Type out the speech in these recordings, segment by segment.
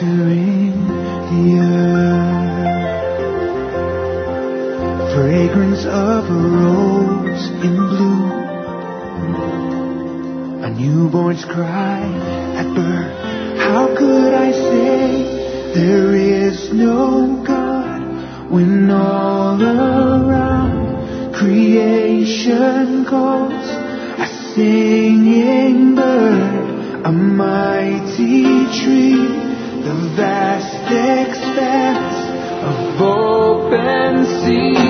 entering the earth. Fragrance of a rose in bloom, a newborn's cry at birth. How could I say there is no God when all around creation calls? A singing bird, a mighty tree the vast expanse of open sea.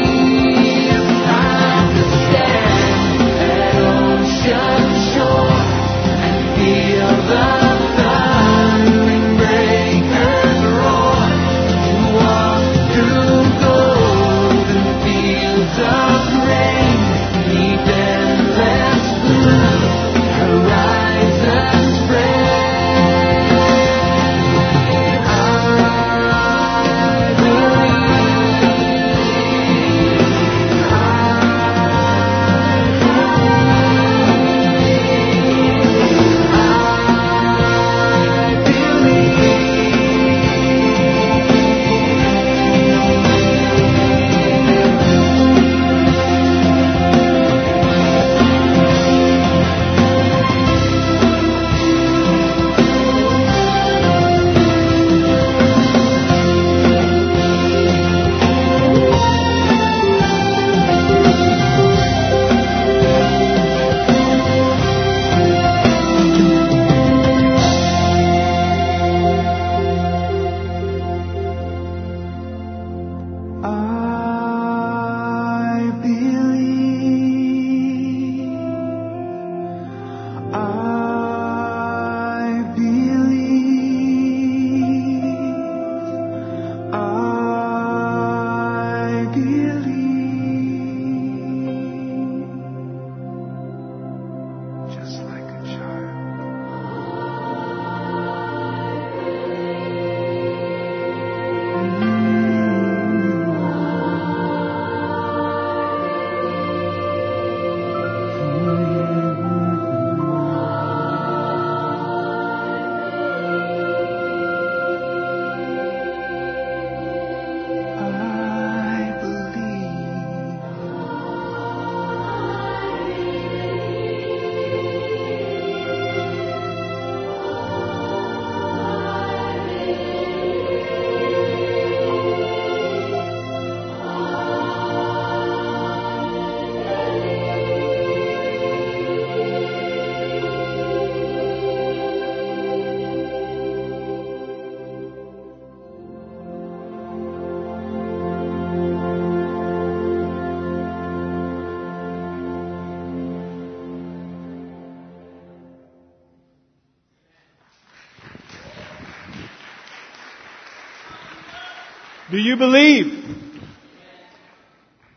Do you believe?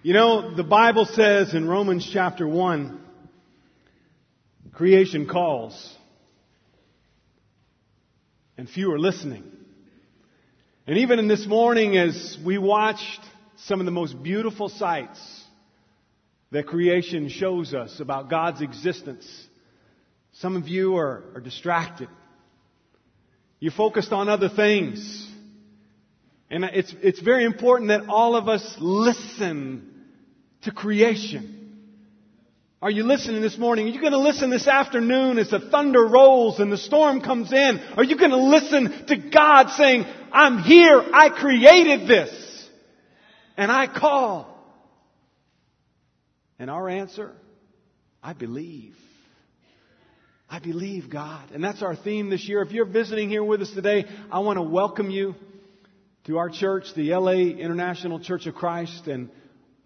You know, the Bible says in Romans chapter 1, creation calls, and few are listening. And even in this morning, as we watched some of the most beautiful sights that creation shows us about God's existence, some of you are, are distracted. You're focused on other things. And it's, it's very important that all of us listen to creation. Are you listening this morning? Are you going to listen this afternoon as the thunder rolls and the storm comes in? Are you going to listen to God saying, I'm here, I created this, and I call? And our answer, I believe. I believe God. And that's our theme this year. If you're visiting here with us today, I want to welcome you to our church, the LA International Church of Christ. And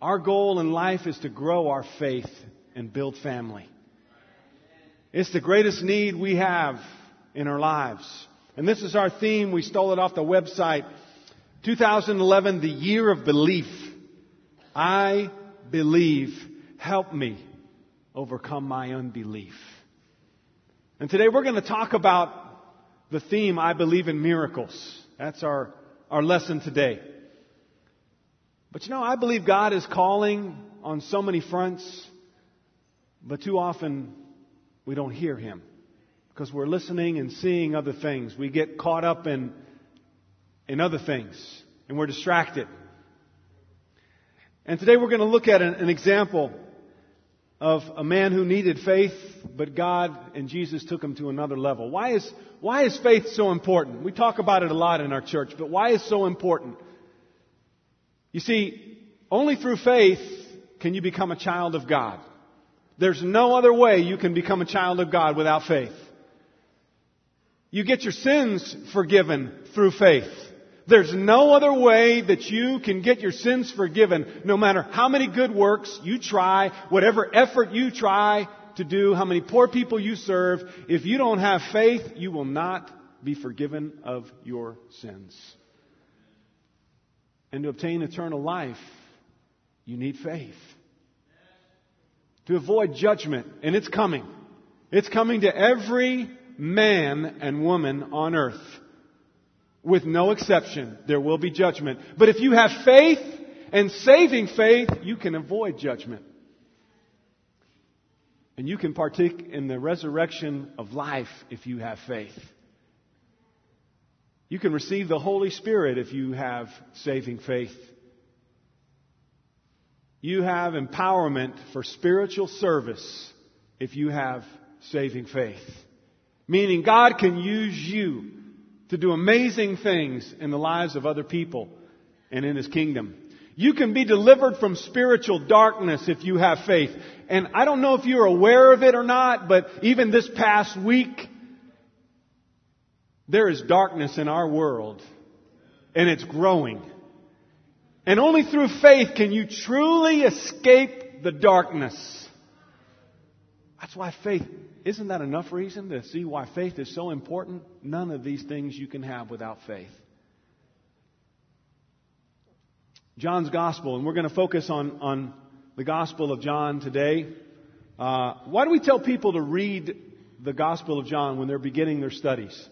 our goal in life is to grow our faith and build family. It's the greatest need we have in our lives. And this is our theme. We stole it off the website. 2011, the year of belief. I believe. Help me overcome my unbelief. And today we're going to talk about the theme, I believe in miracles. That's our, our lesson today. But you know, I believe God is calling on so many fronts, but too often we don't hear Him because we're listening and seeing other things. We get caught up in, in other things and we're distracted. And today we're going to look at an, an example of a man who needed faith, but God and Jesus took him to another level. Why is, why is faith so important? We talk about it a lot in our church, but why is so important? You see, only through faith can you become a child of God. There's no other way you can become a child of God without faith. You get your sins forgiven through faith. There's no other way that you can get your sins forgiven, no matter how many good works you try, whatever effort you try to do, how many poor people you serve. If you don't have faith, you will not be forgiven of your sins. And to obtain eternal life, you need faith. To avoid judgment, and it's coming. It's coming to every man and woman on earth with no exception. There will be judgment. But if you have faith and saving faith, you can avoid judgment. And you can partake in the resurrection of life if you have faith. You can receive the Holy Spirit if you have saving faith. You have empowerment for spiritual service if you have saving faith. Meaning God can use you to do amazing things in the lives of other people and in His kingdom. You can be delivered from spiritual darkness if you have faith. And I don't know if you're aware of it or not, but even this past week, there is darkness in our world. And it's growing. And only through faith can you truly escape the darkness. That's why faith, isn't that enough reason to see why faith is so important? None of these things you can have without faith. John's Gospel, and we're going to focus on, on the Gospel of John today. Uh, why do we tell people to read the Gospel of John when they're beginning their studies?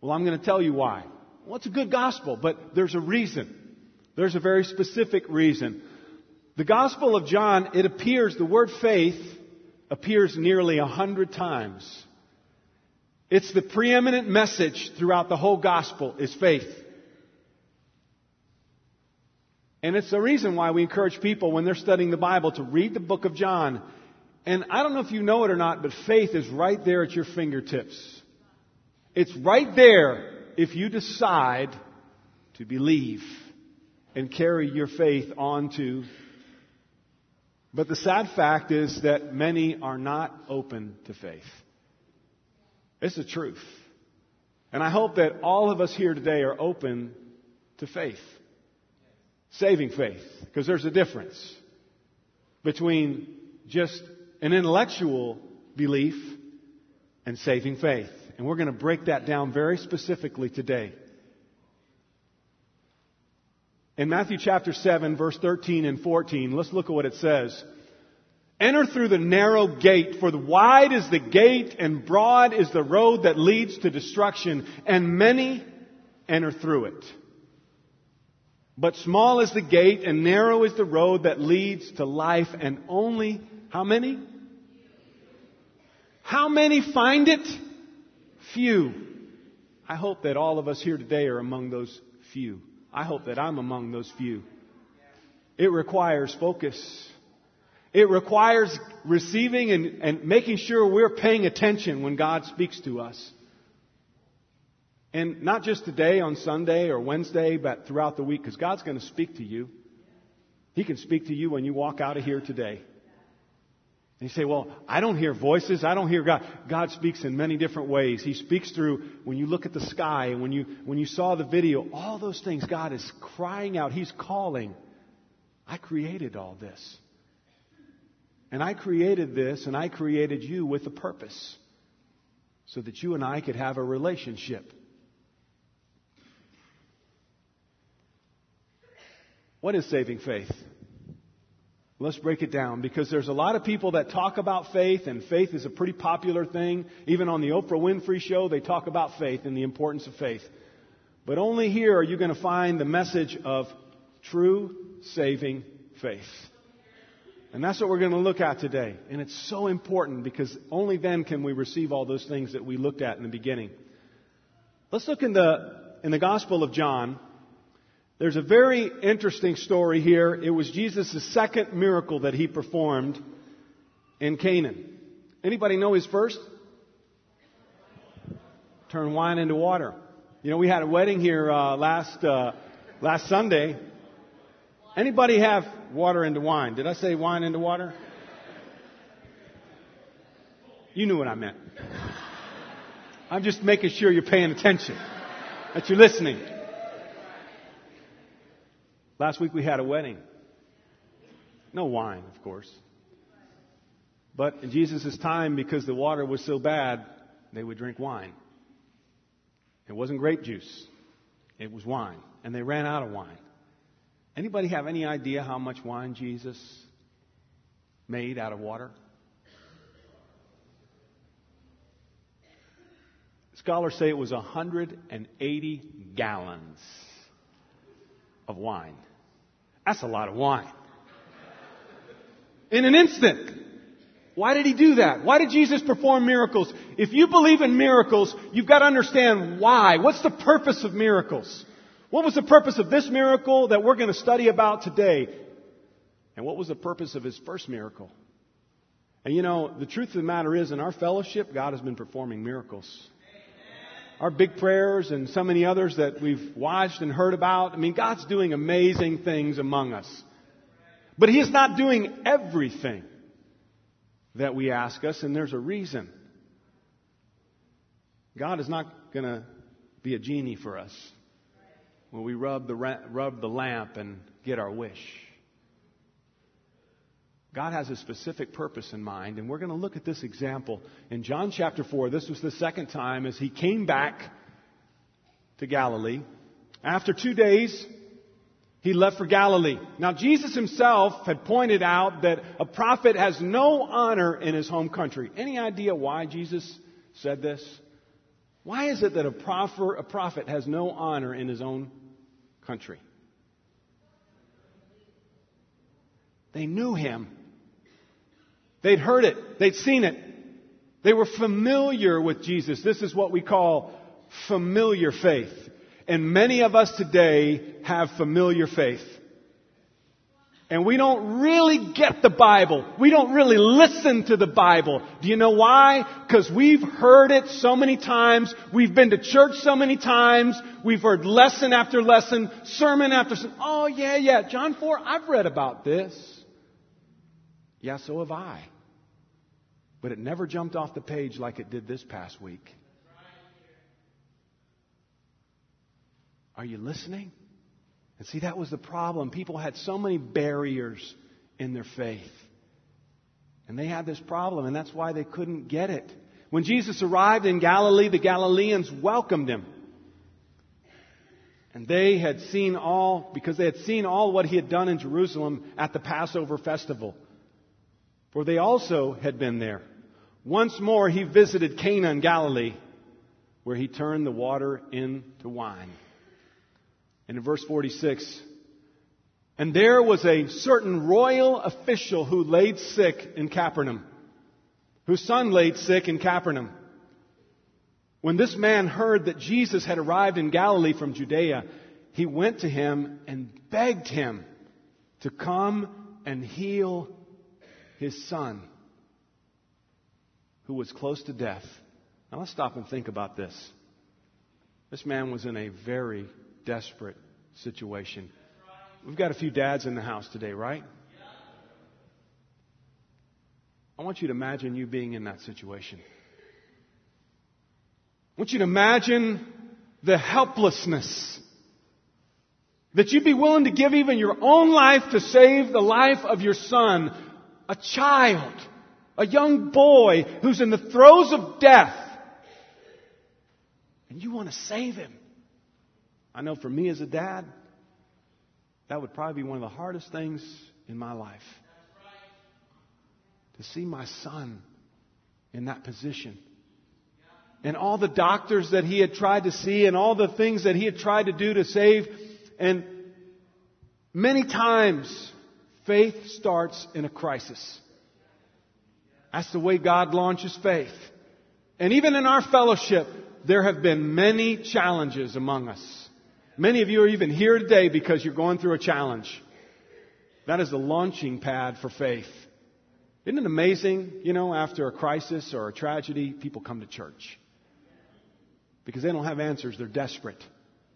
Well, I'm going to tell you why. Well, it's a good Gospel, but there's a reason. There's a very specific reason. The Gospel of John, it appears the word faith appears nearly a hundred times. It's the preeminent message throughout the whole gospel is faith. And it's the reason why we encourage people when they're studying the Bible to read the book of John. And I don't know if you know it or not, but faith is right there at your fingertips. It's right there if you decide to believe and carry your faith on to but the sad fact is that many are not open to faith. It's the truth. And I hope that all of us here today are open to faith. Saving faith. Because there's a difference between just an intellectual belief and saving faith. And we're going to break that down very specifically today. In Matthew chapter 7, verse 13 and 14, let's look at what it says. Enter through the narrow gate, for wide is the gate and broad is the road that leads to destruction, and many enter through it. But small is the gate and narrow is the road that leads to life, and only how many? How many find it? Few. I hope that all of us here today are among those few. I hope that I'm among those few. It requires focus. It requires receiving and, and making sure we're paying attention when God speaks to us. And not just today on Sunday or Wednesday, but throughout the week, because God's going to speak to you. He can speak to you when you walk out of here today. And you say, well, I don't hear voices. I don't hear God. God speaks in many different ways. He speaks through when you look at the sky when you, when you saw the video, all those things, God is crying out. He's calling. I created all this. And I created this and I created you with a purpose so that you and I could have a relationship. What is saving faith? Let's break it down because there's a lot of people that talk about faith, and faith is a pretty popular thing. Even on the Oprah Winfrey show, they talk about faith and the importance of faith. But only here are you going to find the message of true saving faith. And that's what we're going to look at today. And it's so important because only then can we receive all those things that we looked at in the beginning. Let's look in the, in the Gospel of John. There's a very interesting story here. It was Jesus' second miracle that he performed in Cana. Anybody know his first? Turn wine into water. You know, we had a wedding here uh, last uh, last Sunday. Anybody have water into wine? Did I say wine into water? You knew what I meant. I'm just making sure you're paying attention, that you're listening. Last week we had a wedding. No wine, of course. But in Jesus' time, because the water was so bad, they would drink wine. It wasn't grape juice. It was wine. And they ran out of wine. Anybody have any idea how much wine Jesus made out of water? Scholars say it was 180 gallons of wine. That's a lot of wine. In an instant. Why did he do that? Why did Jesus perform miracles? If you believe in miracles, you've got to understand why. What's the purpose of miracles? What was the purpose of this miracle that we're going to study about today? And what was the purpose of his first miracle? And you know, the truth of the matter is, in our fellowship, God has been performing miracles our big prayers and so many others that we've watched and heard about. I mean, God's doing amazing things among us. But He is not doing everything that we ask us, and there's a reason. God is not going to be a genie for us when we rub the, rub the lamp and get our wish. God has a specific purpose in mind, and we're going to look at this example in John chapter 4. This was the second time as he came back to Galilee. After two days, he left for Galilee. Now, Jesus himself had pointed out that a prophet has no honor in his home country. Any idea why Jesus said this? Why is it that a prophet, has no honor in his own country? They knew him. They'd heard it. They'd seen it. They were familiar with Jesus. This is what we call familiar faith. And many of us today have familiar faith. And we don't really get the Bible. We don't really listen to the Bible. Do you know why? Because we've heard it so many times. We've been to church so many times. We've heard lesson after lesson, sermon after sermon. Oh yeah, yeah, John 4, I've read about this. Yeah, so have I. But it never jumped off the page like it did this past week. Are you listening? And see, that was the problem. People had so many barriers in their faith. And they had this problem, and that's why they couldn't get it. When Jesus arrived in Galilee, the Galileans welcomed him. And they had seen all, because they had seen all what he had done in Jerusalem at the Passover festival. For they also had been there. Once more he visited Cana in Galilee, where he turned the water into wine. And in verse 46, and there was a certain royal official who laid sick in Capernaum, whose son laid sick in Capernaum. When this man heard that Jesus had arrived in Galilee from Judea, he went to him and begged him to come and heal his son, who was close to death. Now let's stop and think about this. This man was in a very desperate situation. We've got a few dads in the house today, right? I want you to imagine you being in that situation. I want you to imagine the helplessness that you'd be willing to give even your own life to save the life of your son, a child, a young boy who's in the throes of death. And you want to save him. I know for me as a dad, that would probably be one of the hardest things in my life. To see my son in that position and all the doctors that he had tried to see and all the things that he had tried to do to save. And many times, faith starts in a crisis. That's the way God launches faith. And even in our fellowship, there have been many challenges among us. Many of you are even here today because you're going through a challenge. That is the launching pad for faith. Isn't it amazing, you know, after a crisis or a tragedy, people come to church? because they don't have answers. They're desperate.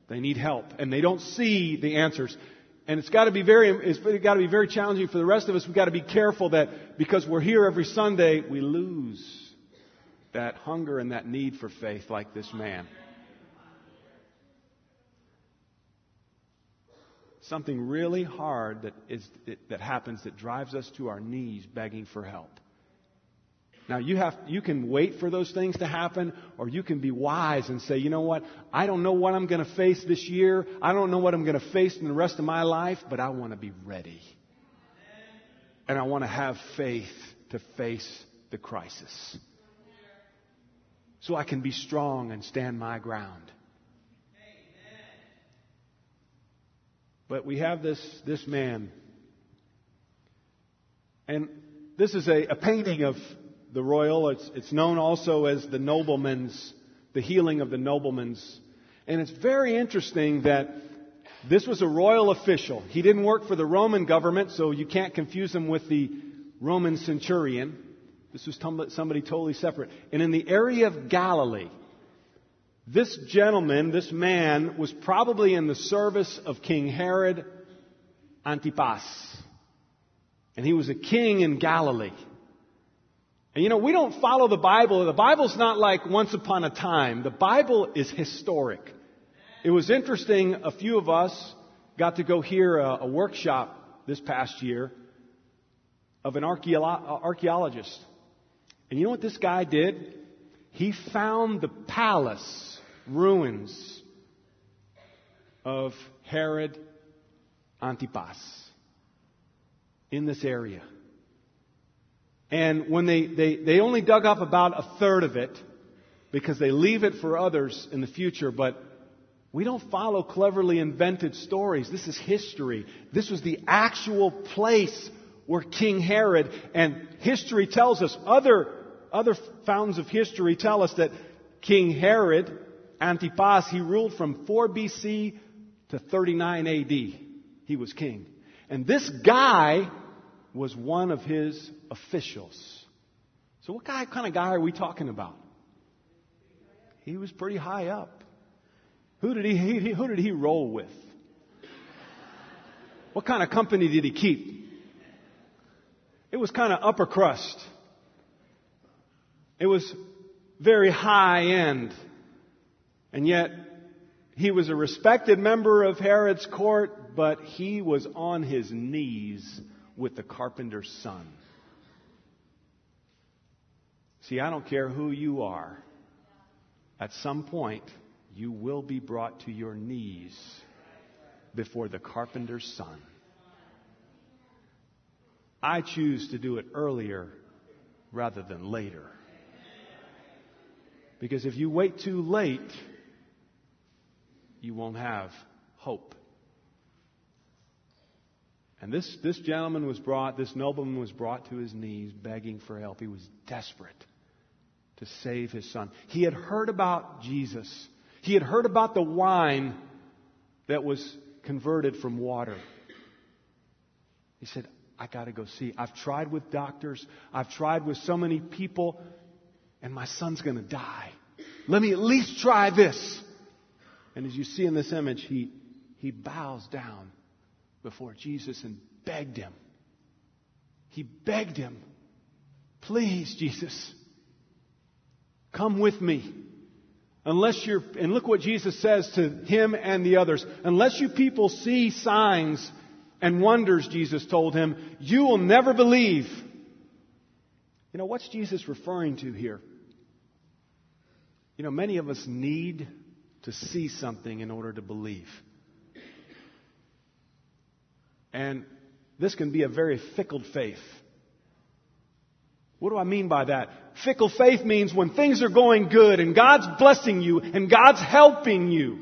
They need help and they don't see the answers. And it's got to be very, it's got to be very challenging for the rest of us. We've got to be careful that because we're here every Sunday, we lose that hunger and that need for faith like this man. Something really hard that, is, that happens that drives us to our knees begging for help. Now you have, you can wait for those things to happen, or you can be wise and say, you know what? I don't know what I'm going to face this year. I don't know what I'm going to face in the rest of my life, but I want to be ready. And I want to have faith to face the crisis. So I can be strong and stand my ground. But we have this, this man. And this is a, a painting of the royal. It's, it's known also as the nobleman's, the healing of the nobleman's. And it's very interesting that this was a royal official. He didn't work for the Roman government, so you can't confuse him with the Roman centurion. This was somebody totally separate. And in the area of Galilee, this gentleman, this man, was probably in the service of King Herod Antipas. And he was a king in Galilee. And you know, we don't follow the Bible. The Bible's not like once upon a time. The Bible is historic. It was interesting, a few of us got to go hear a, a workshop this past year of an archaeologist. And you know what this guy did? He found the palace ruins of Herod Antipas in this area. And when they, they, they only dug up about a third of it because they leave it for others in the future, but we don't follow cleverly invented stories. This is history. This was the actual place where King Herod, and history tells us, other, other fountains of history tell us that King Herod, Antipas, he ruled from 4 BC to 39 AD. He was king. And this guy was one of his officials. So, what kind of guy are we talking about? He was pretty high up. Who did he, who did he roll with? What kind of company did he keep? It was kind of upper crust. It was very high end. And yet, he was a respected member of Herod's court, but he was on his knees with the carpenter's son. See, I don't care who you are. At some point, you will be brought to your knees before the carpenter's son. I choose to do it earlier rather than later. Because if you wait too late, you won't have hope. And this, this gentleman was brought, this nobleman was brought to his knees begging for help. He was desperate to save his son. He had heard about Jesus. He had heard about the wine that was converted from water. He said, I got to go see. I've tried with doctors, I've tried with so many people, and my son's going to die. Let me at least try this. And as you see in this image, he, he bows down before Jesus and begged him. He begged him, Please, Jesus, come with me. Unless you're, and look what Jesus says to him and the others. Unless you people see signs and wonders, Jesus told him, you will never believe. You know, what's Jesus referring to here? You know, many of us need to see something in order to believe. And this can be a very fickle faith. What do I mean by that? Fickle faith means when things are going good and God's blessing you and God's helping you,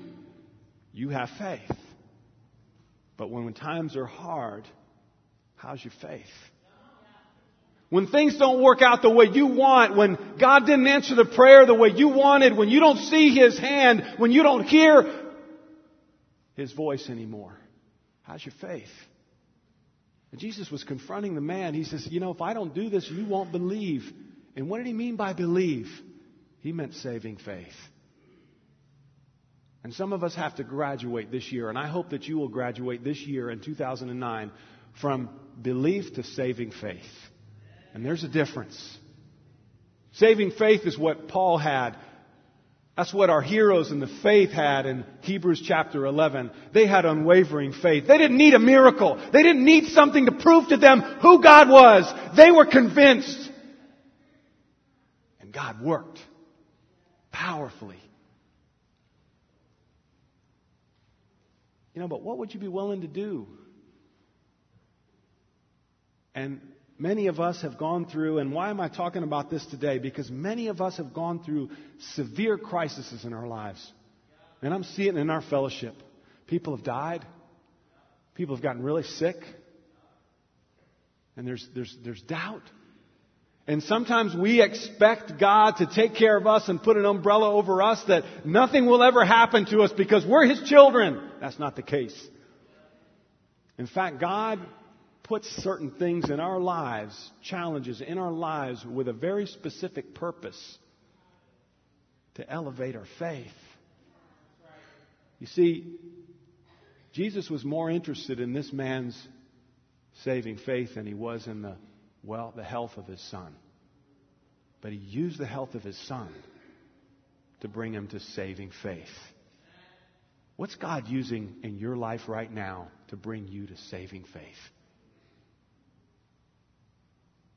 you have faith. But when times are hard, how's your faith? When things don't work out the way you want, when God didn't answer the prayer the way you wanted, when you don't see His hand, when you don't hear His voice anymore, how's your faith? And Jesus was confronting the man. He says, You know, if I don't do this, you won't believe. And what did he mean by believe? He meant saving faith. And some of us have to graduate this year, and I hope that you will graduate this year in 2009 from belief to saving faith. And there's a difference. Saving faith is what Paul had that's what our heroes in the faith had in Hebrews chapter 11. They had unwavering faith. They didn't need a miracle. They didn't need something to prove to them who God was. They were convinced. God worked powerfully. You know, but what would you be willing to do? And Many of us have gone through, and why am I talking about this today? Because many of us have gone through severe crises in our lives. And I'm seeing it in our fellowship. People have died. People have gotten really sick. And there's, there's, there's doubt. And sometimes we expect God to take care of us and put an umbrella over us that nothing will ever happen to us because we're His children. That's not the case. In fact, God puts certain things in our lives, challenges in our lives, with a very specific purpose to elevate our faith. You see, Jesus was more interested in this man's saving faith than he was in the, well, the health of his son. But he used the health of his son to bring him to saving faith. What's God using in your life right now to bring you to saving faith?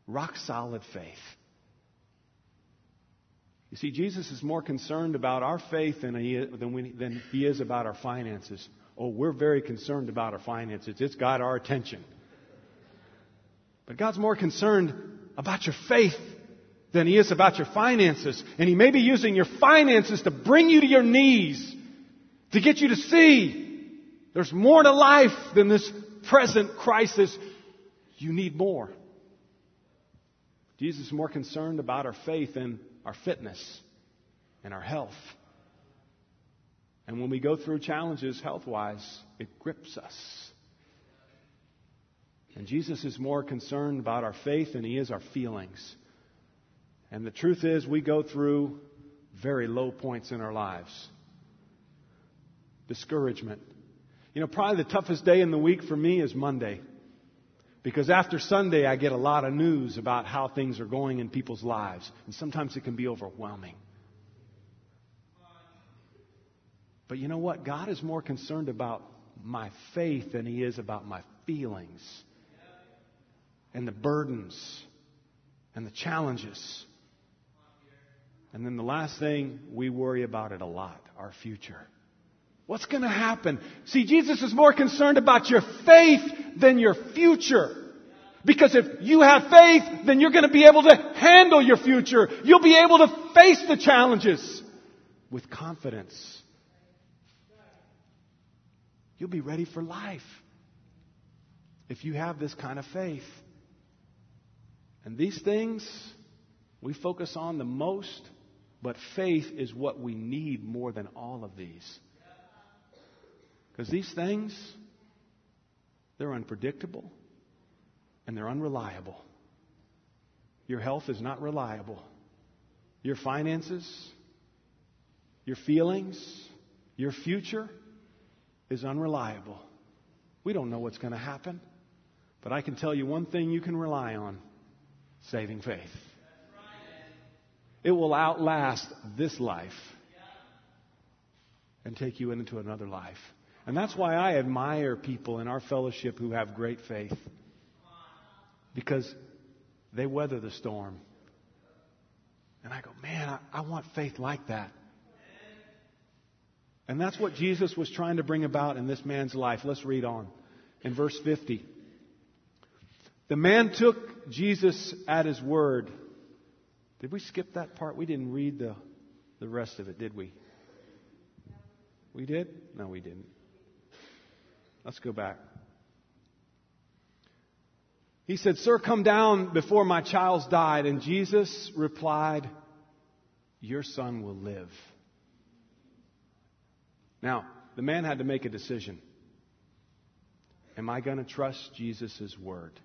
Rock solid faith. You see, Jesus is more concerned about our faith than he, is, than, we, than he is about our finances. Oh, we're very concerned about our finances. It's got our attention. But God's more concerned about your faith than He is about your finances. And He may be using your finances to bring you to your knees, to get you to see there's more to life than this present crisis. You need more. Jesus is more concerned about our faith and our fitness and our health. And when we go through challenges health wise, it grips us. And Jesus is more concerned about our faith than he is our feelings. And the truth is, we go through very low points in our lives. Discouragement. You know, probably the toughest day in the week for me is Monday. Because after Sunday, I get a lot of news about how things are going in people's lives. And sometimes it can be overwhelming. But you know what? God is more concerned about my faith than He is about my feelings and the burdens and the challenges. And then the last thing, we worry about it a lot our future. What's going to happen? See, Jesus is more concerned about your faith than your future. Because if you have faith, then you're going to be able to handle your future. You'll be able to face the challenges with confidence. You'll be ready for life if you have this kind of faith. And these things we focus on the most, but faith is what we need more than all of these. Because these things, they're unpredictable and they're unreliable. Your health is not reliable. Your finances, your feelings, your future is unreliable. We don't know what's going to happen. But I can tell you one thing you can rely on saving faith. It will outlast this life and take you into another life. And that's why I admire people in our fellowship who have great faith. Because they weather the storm. And I go, man, I, I want faith like that. And that's what Jesus was trying to bring about in this man's life. Let's read on. In verse 50. The man took Jesus at his word. Did we skip that part? We didn't read the, the rest of it, did we? We did? No, we didn't. Let's go back. He said, Sir, come down before my child's died. And Jesus replied, Your son will live. Now, the man had to make a decision. Am I going to trust Jesus' word?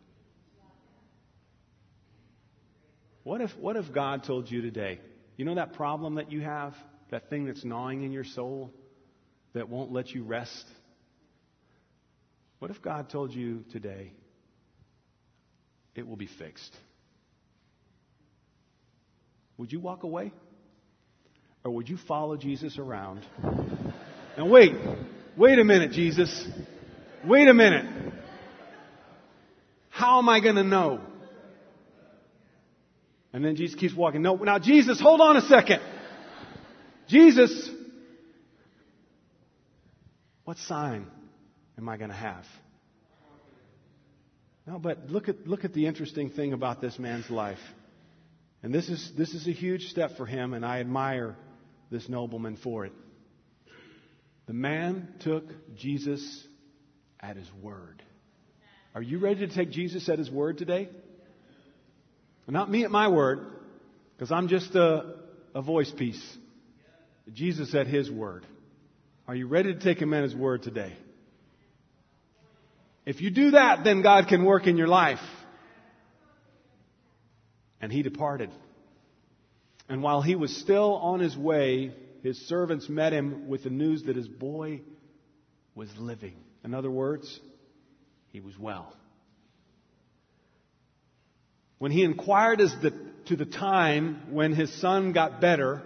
What if, what if God told you today, you know that problem that you have? That thing that's gnawing in your soul that won't let you rest? What if God told you today, it will be fixed? Would you walk away? Or would you follow Jesus around? And wait, wait a minute, Jesus. Wait a minute. How am I going to know? And then Jesus keeps walking. No, now Jesus, hold on a second. Jesus, what sign am I going to have? No, but look at, look at the interesting thing about this man's life. And this is, this is a huge step for him, and I admire this nobleman for it. The man took Jesus at his word. Are you ready to take Jesus at his word today? Not me at my word, because I'm just a, a voice piece. Jesus at his word. Are you ready to take him at his word today? If you do that, then God can work in your life. And he departed. And while he was still on his way, his servants met him with the news that his boy was living. In other words, he was well. When he inquired as the, to the time when his son got better,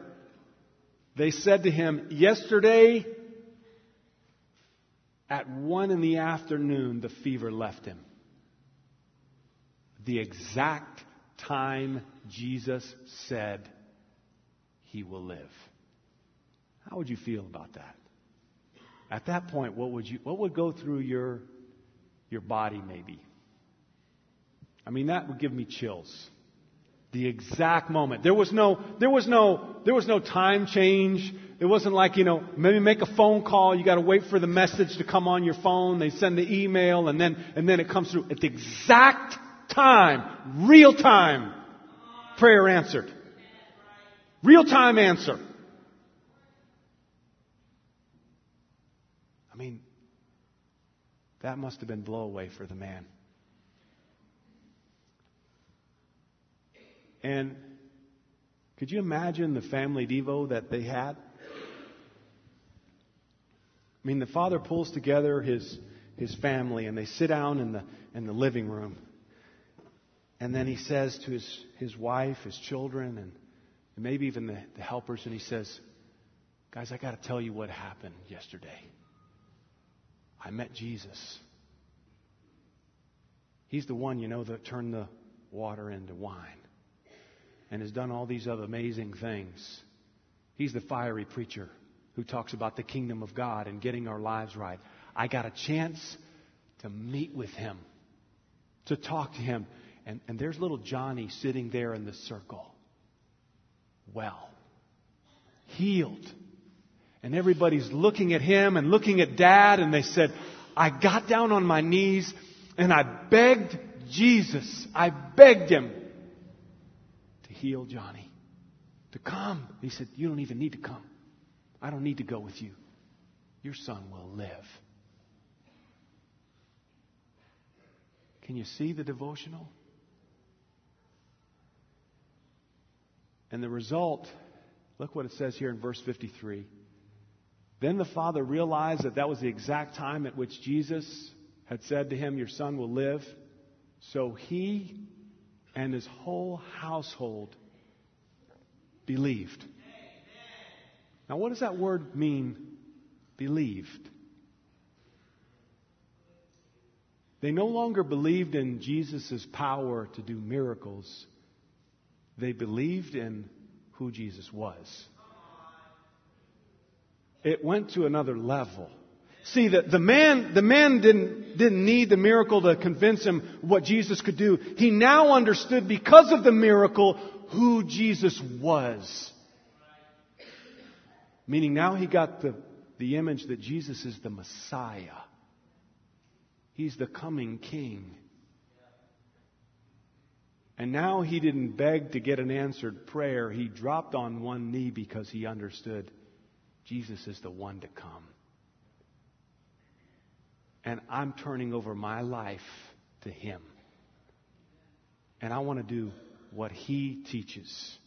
they said to him, Yesterday at one in the afternoon, the fever left him. The exact time Jesus said he will live. How would you feel about that? At that point, what would you, what would go through your, your body maybe? I mean, that would give me chills. The exact moment. There was no, there was no, there was no time change. It wasn't like, you know, maybe make a phone call. You got to wait for the message to come on your phone. They send the email and then, and then it comes through at the exact time, real time, prayer answered. Real time answer. I mean, that must have been blow away for the man. And could you imagine the family Devo that they had? I mean, the father pulls together his, his family and they sit down in the, in the living room. And then he says to his, his wife, his children, and, maybe even the, the helpers, and he says, Guys, I got to tell you what happened yesterday. I met Jesus. He's the one, you know, that turned the water into wine and has done all these other amazing things. He's the fiery preacher who talks about the kingdom of God and getting our lives right. I got a chance to meet with him, to talk to him. And, and there's little Johnny sitting there in the circle. Well, healed. And everybody's looking at him and looking at dad, and they said, I got down on my knees and I begged Jesus, I begged him heal Johnny, to come. He said, You don't even need to come. I don't need to go with you. Your son will live. Can you see the devotional? And the result, look what it says here in verse 53. Then the father realized that that was the exact time at which Jesus had said to him, Your son will live. So he and his whole household believed. Now, what does that word mean, believed? They no longer believed in Jesus' power to do miracles. They believed in who Jesus was. It went to another level. See, the, the man, the man didn't, didn't need the miracle to convince him what Jesus could do. He now understood because of the miracle who Jesus was. Meaning now he got the, the image that Jesus is the Messiah. He's the coming king. And now he didn't beg to get an answered prayer. He dropped on one knee because he understood Jesus is the one to come. And I'm turning over my life to him. And I want to do what he teaches.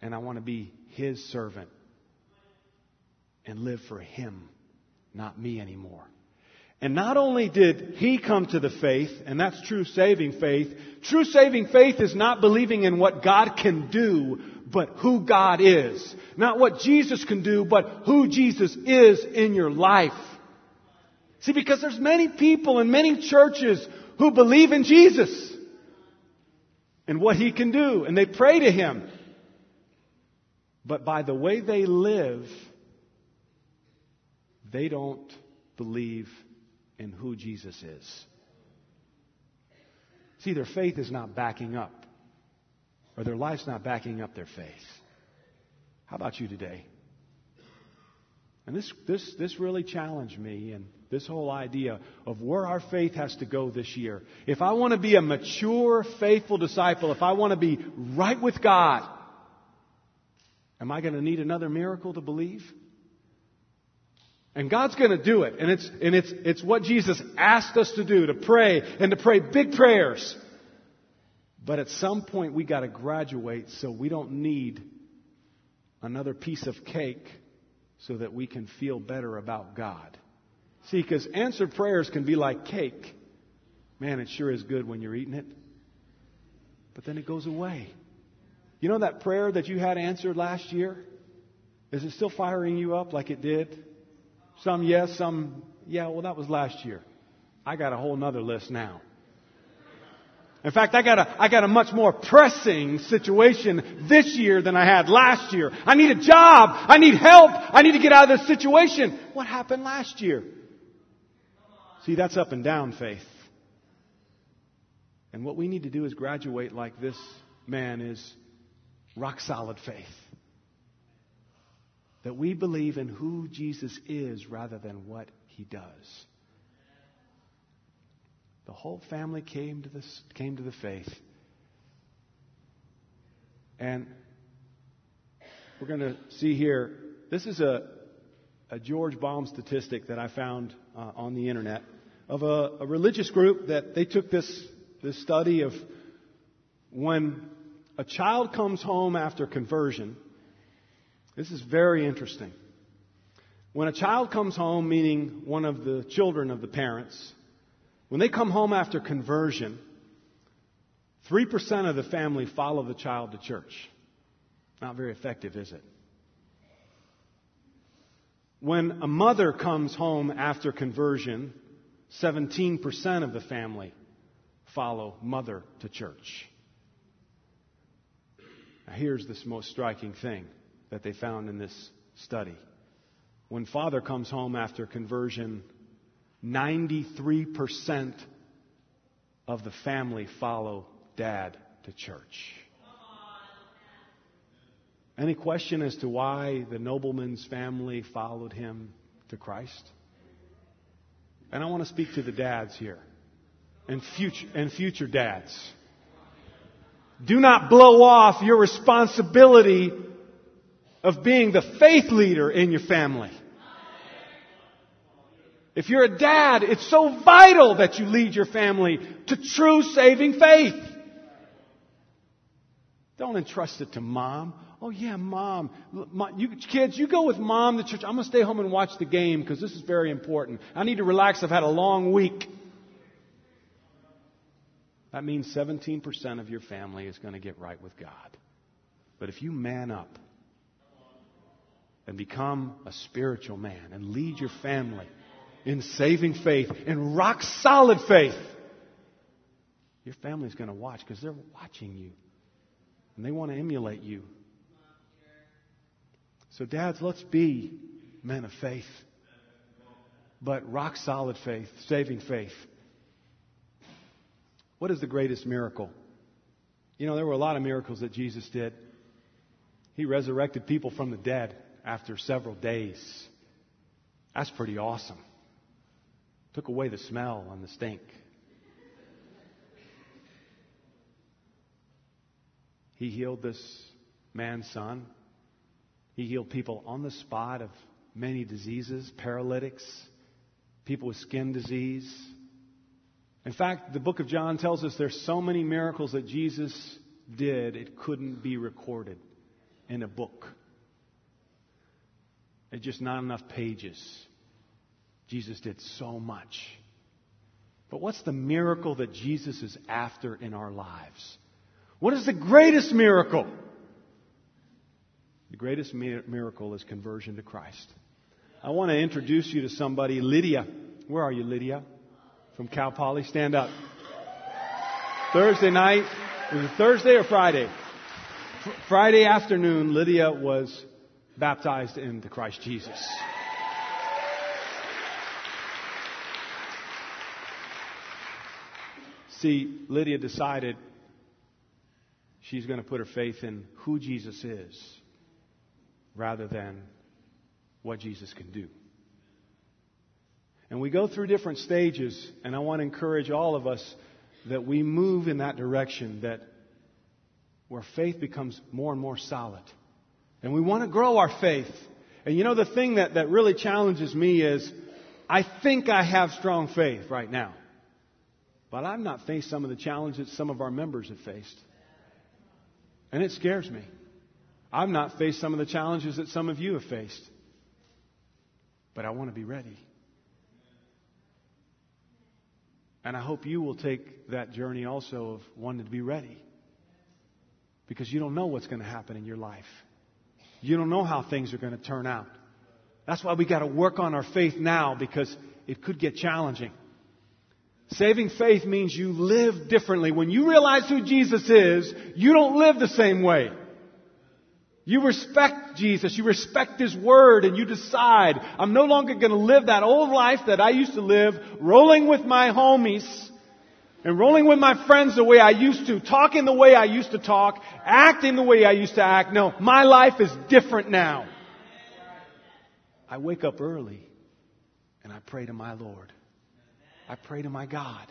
And I want to be his servant and live for him, not me anymore. And not only did he come to the faith, and that's true saving faith, true saving faith is not believing in what God can do, but who God is. Not what Jesus can do, but who Jesus is in your life. See, because there's many people in many churches who believe in Jesus and what he can do, and they pray to him. But by the way they live, they don't believe in who Jesus is. See, their faith is not backing up, or their life's not backing up their faith. How about you today? And this, this, this really challenged me and this whole idea of where our faith has to go this year. If I want to be a mature, faithful disciple, if I want to be right with God, am I going to need another miracle to believe? And God's going to do it. And it's, and it's, it's what Jesus asked us to do, to pray and to pray big prayers. But at some point we got to graduate so we don't need another piece of cake so that we can feel better about God. See, because answered prayers can be like cake. Man, it sure is good when you're eating it. But then it goes away. You know that prayer that you had answered last year? Is it still firing you up like it did? Some yes, some, yeah, well, that was last year. I got a whole nother list now. In fact, I got a, I got a much more pressing situation this year than I had last year. I need a job. I need help. I need to get out of this situation. What happened last year? See, that's up and down faith. And what we need to do is graduate like this man is rock solid faith that we believe in who Jesus is rather than what he does. The whole family came to, this, came to the faith. And we're going to see here, this is a, a George Barna statistic that I found uh, on the internet of a, a religious group that they took this, this study of when a child comes home after conversion, this is very interesting. When a child comes home, meaning one of the children of the parents, when they come home after conversion, 3% of the family follow the child to church. Not very effective, is it? When a mother comes home after conversion, 17% of the family follow mother to church. Now, here's this most striking thing that they found in this study When father comes home after conversion, 93% of the family follow dad to church. Any question as to why the nobleman's family followed him to Christ? And I want to speak to the dads here and future, and future dads. Do not blow off your responsibility of being the faith leader in your family. If you're a dad, it's so vital that you lead your family to true saving faith. Don't entrust it to mom. Oh yeah, mom. You kids, you go with mom to church. I'm gonna stay home and watch the game because this is very important. I need to relax. I've had a long week. That means 17% of your family is going to get right with God. But if you man up and become a spiritual man and lead your family in saving faith, in rock solid faith, your family's going to watch because they're watching you and they want to emulate you. So, dads, let's be men of faith, but rock solid faith, saving faith. What is the greatest miracle? You know, there were a lot of miracles that Jesus did. He resurrected people from the dead after several days. That's pretty awesome. Took away the smell and the stink. He healed this man's son. He healed people on the spot of many diseases, paralytics, people with skin disease, in fact, the book of John tells us there's so many miracles that Jesus did, it couldn't be recorded in a book. It's just not enough pages. Jesus did so much. But what's the miracle that Jesus is after in our lives? What is the greatest miracle? The greatest miracle is conversion to Christ. I want to introduce you to somebody, Lydia. Where are you, Lydia? from Cal Poly. Stand up. Thursday night, was it Thursday or Friday? F- Friday afternoon, Lydia was baptized into Christ Jesus. See, Lydia decided she's going to put her faith in who Jesus is rather than what Jesus can do. And we go through different stages, and I want to encourage all of us that we move in that direction, that where faith becomes more and more solid. And we want to grow our faith. And you know, the thing that, that really challenges me is I think I have strong faith right now. But I've not faced some of the challenges some of our members have faced. And it scares me. I've not faced some of the challenges that some of you have faced. But I want to be ready. And I hope you will take that journey also of wanting to be ready. Because you don't know what's going to happen in your life. You don't know how things are going to turn out. That's why we got to work on our faith now because it could get challenging. Saving faith means you live differently. When you realize who Jesus is, you don't live the same way. You respect Jesus, you respect His Word, and you decide, I'm no longer going to live that old life that I used to live, rolling with my homies, and rolling with my friends the way I used to, talking the way I used to talk, acting the way I used to act. No, my life is different now. I wake up early, and I pray to my Lord. I pray to my God.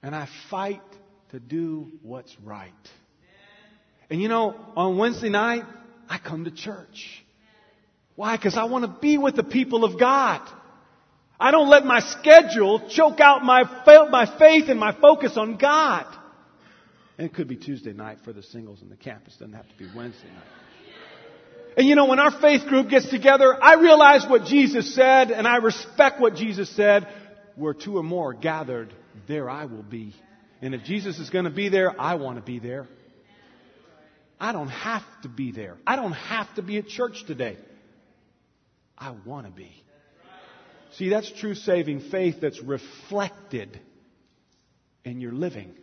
And I fight to do what's right. And you know, on Wednesday night, I come to church. Why? Because I want to be with the people of God. I don't let my schedule choke out my, my faith and my focus on God. And it could be Tuesday night for the singles in the campus. Doesn't have to be Wednesday night. And you know, when our faith group gets together, I realize what Jesus said and I respect what Jesus said. Where two or more gathered, there I will be. And if Jesus is going to be there, I want to be there. I don't have to be there. I don't have to be at church today. I want to be. See, that's true saving faith that's reflected in your living.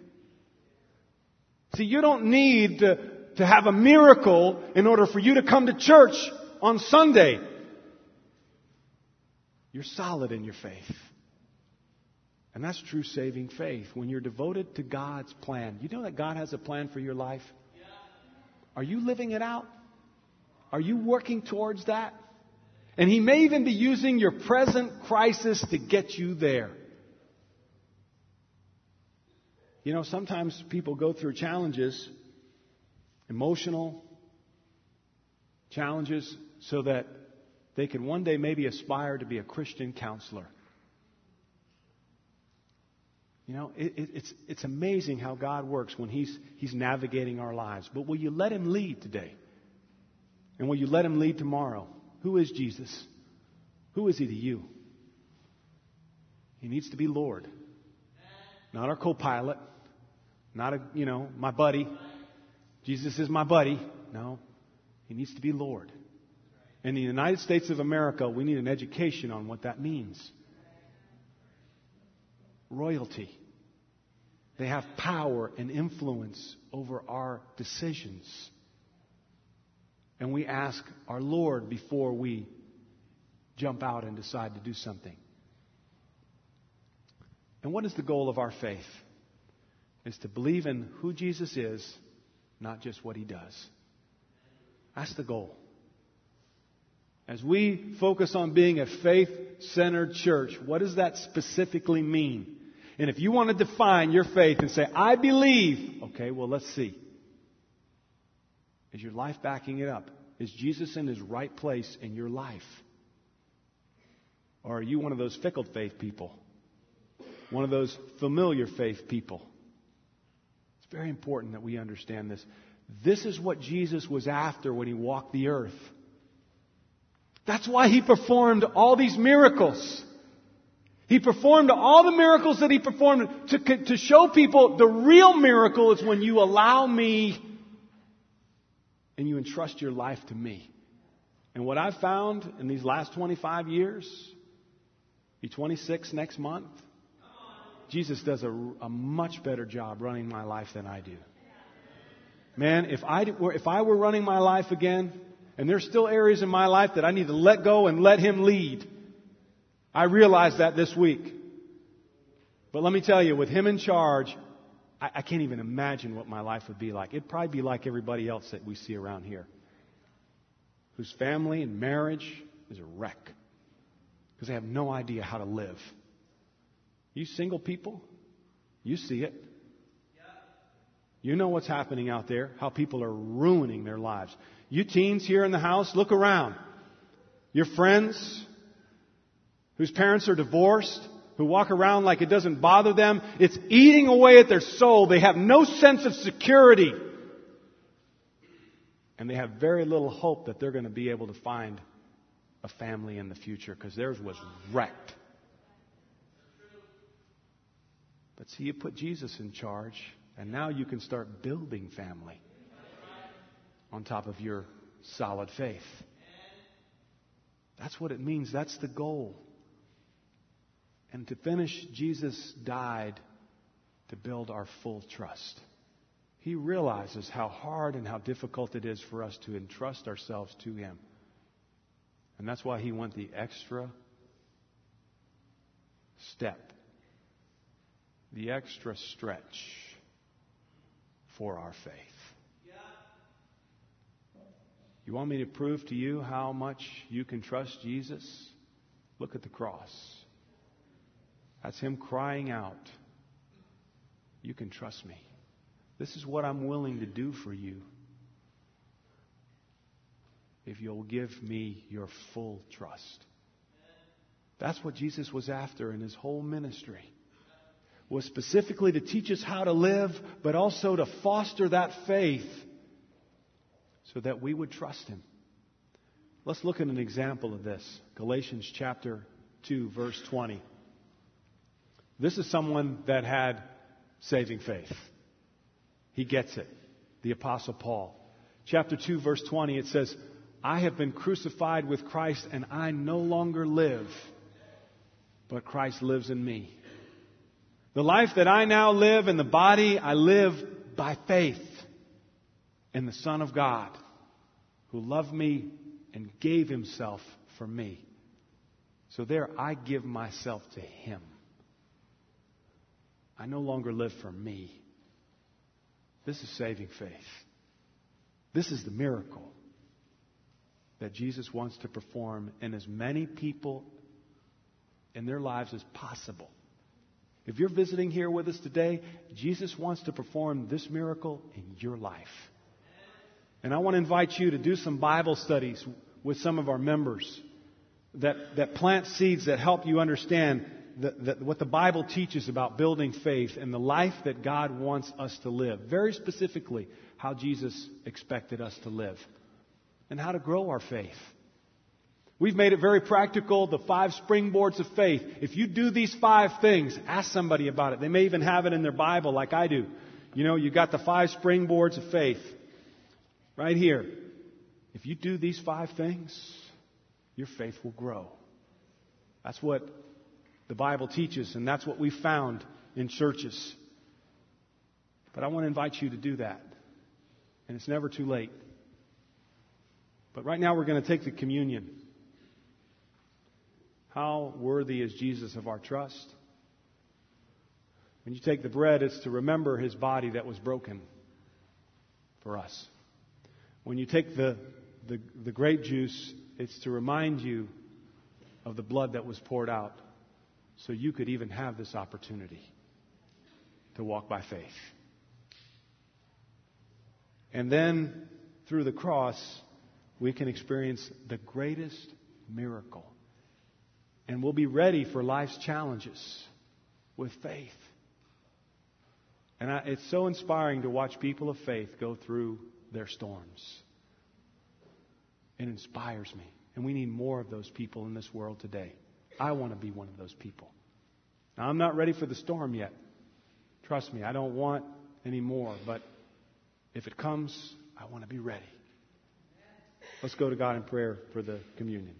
See, you don't need to, to have a miracle in order for you to come to church on Sunday. You're solid in your faith. And that's true saving faith. When you're devoted to God's plan, you know that God has a plan for your life? Are you living it out? Are you working towards that? And He may even be using your present crisis to get you there. You know, sometimes people go through challenges, emotional challenges, so that they can one day maybe aspire to be a Christian counselor. You know, it, it, it's, it's amazing how God works when he's, he's navigating our lives. But will you let Him lead today? And will you let Him lead tomorrow? Who is Jesus? Who is He to you? He needs to be Lord, not our co pilot, not a, you know, my buddy. Jesus is my buddy. No, He needs to be Lord. In the United States of America, we need an education on what that means. Royalty. They have power and influence over our decisions. And we ask our Lord before we jump out and decide to do something. And what is the goal of our faith? Is to believe in who Jesus is, not just what he does. That's the goal. As we focus on being a faith centered church, what does that specifically mean? And if you want to define your faith and say, I believe, okay, well, let's see. Is your life backing it up? Is Jesus in his right place in your life? Or are you one of those fickle faith people? One of those familiar faith people? It's very important that we understand this. This is what Jesus was after when he walked the earth. That's why he performed all these miracles. He performed all the miracles that he performed to, to show people the real miracle is when you allow me and you entrust your life to me. And what I've found in these last 25 years, be 26 next month, Jesus does a, a much better job running my life than I do. Man, if I, were, if I were running my life again, and there's still areas in my life that I need to let go and let Him lead. I realized that this week. But let me tell you, with Him in charge, I, I can't even imagine what my life would be like. It'd probably be like everybody else that we see around here, whose family and marriage is a wreck because they have no idea how to live. You single people, you see it. You know what's happening out there, how people are ruining their lives. You teens here in the house, look around. Your friends whose parents are divorced, who walk around like it doesn't bother them, it's eating away at their soul. They have no sense of security. And they have very little hope that they're going to be able to find a family in the future because theirs was wrecked. But see, you put Jesus in charge, and now you can start building family on top of your solid faith. That's what it means. That's the goal. And to finish, Jesus died to build our full trust. He realizes how hard and how difficult it is for us to entrust ourselves to Him. And that's why He went the extra step, the extra stretch for our faith. You want me to prove to you how much you can trust Jesus? Look at the cross. That's Him crying out, You can trust me. This is what I'm willing to do for you if you'll give me your full trust. That's what Jesus was after in his whole ministry. Was specifically to teach us how to live, but also to foster that faith so that we would trust him. Let's look at an example of this. Galatians chapter 2, verse 20. This is someone that had saving faith. He gets it. The Apostle Paul. Chapter 2, verse 20, it says, I have been crucified with Christ, and I no longer live, but Christ lives in me. The life that I now live in the body, I live by faith in the Son of God who loved me and gave himself for me. So there, I give myself to Him. I no longer live for me. This is saving faith. This is the miracle that Jesus wants to perform in as many people in their lives as possible. If you're visiting here with us today, Jesus wants to perform this miracle in your life. And I want to invite you to do some Bible studies with some of our members that, that plant seeds that help you understand the, the, what the Bible teaches about building faith and the life that God wants us to live. Very specifically, how Jesus expected us to live and how to grow our faith. We've made it very practical, the five springboards of faith. If you do these five things, ask somebody about it. They may even have it in their Bible like I do. You know, you got the five springboards of faith right here. If you do these five things, your faith will grow. That's what the Bible teaches, and that's what we found in churches. But I want to invite you to do that. And it's never too late. But right now we're going to take the communion. How worthy is Jesus of our trust? When you take the bread, it's to remember his body that was broken for us. When you take the, the, the grape juice, it's to remind you of the blood that was poured out so you could even have this opportunity to walk by faith. And then through the cross, we can experience the greatest miracle. And we'll be ready for life's challenges with faith. And I, it's so inspiring to watch people of faith go through their storms. It inspires me. And we need more of those people in this world today. I want to be one of those people. Now, I'm not ready for the storm yet. Trust me, I don't want any more. But if it comes, I want to be ready. Let's go to God in prayer for the communion.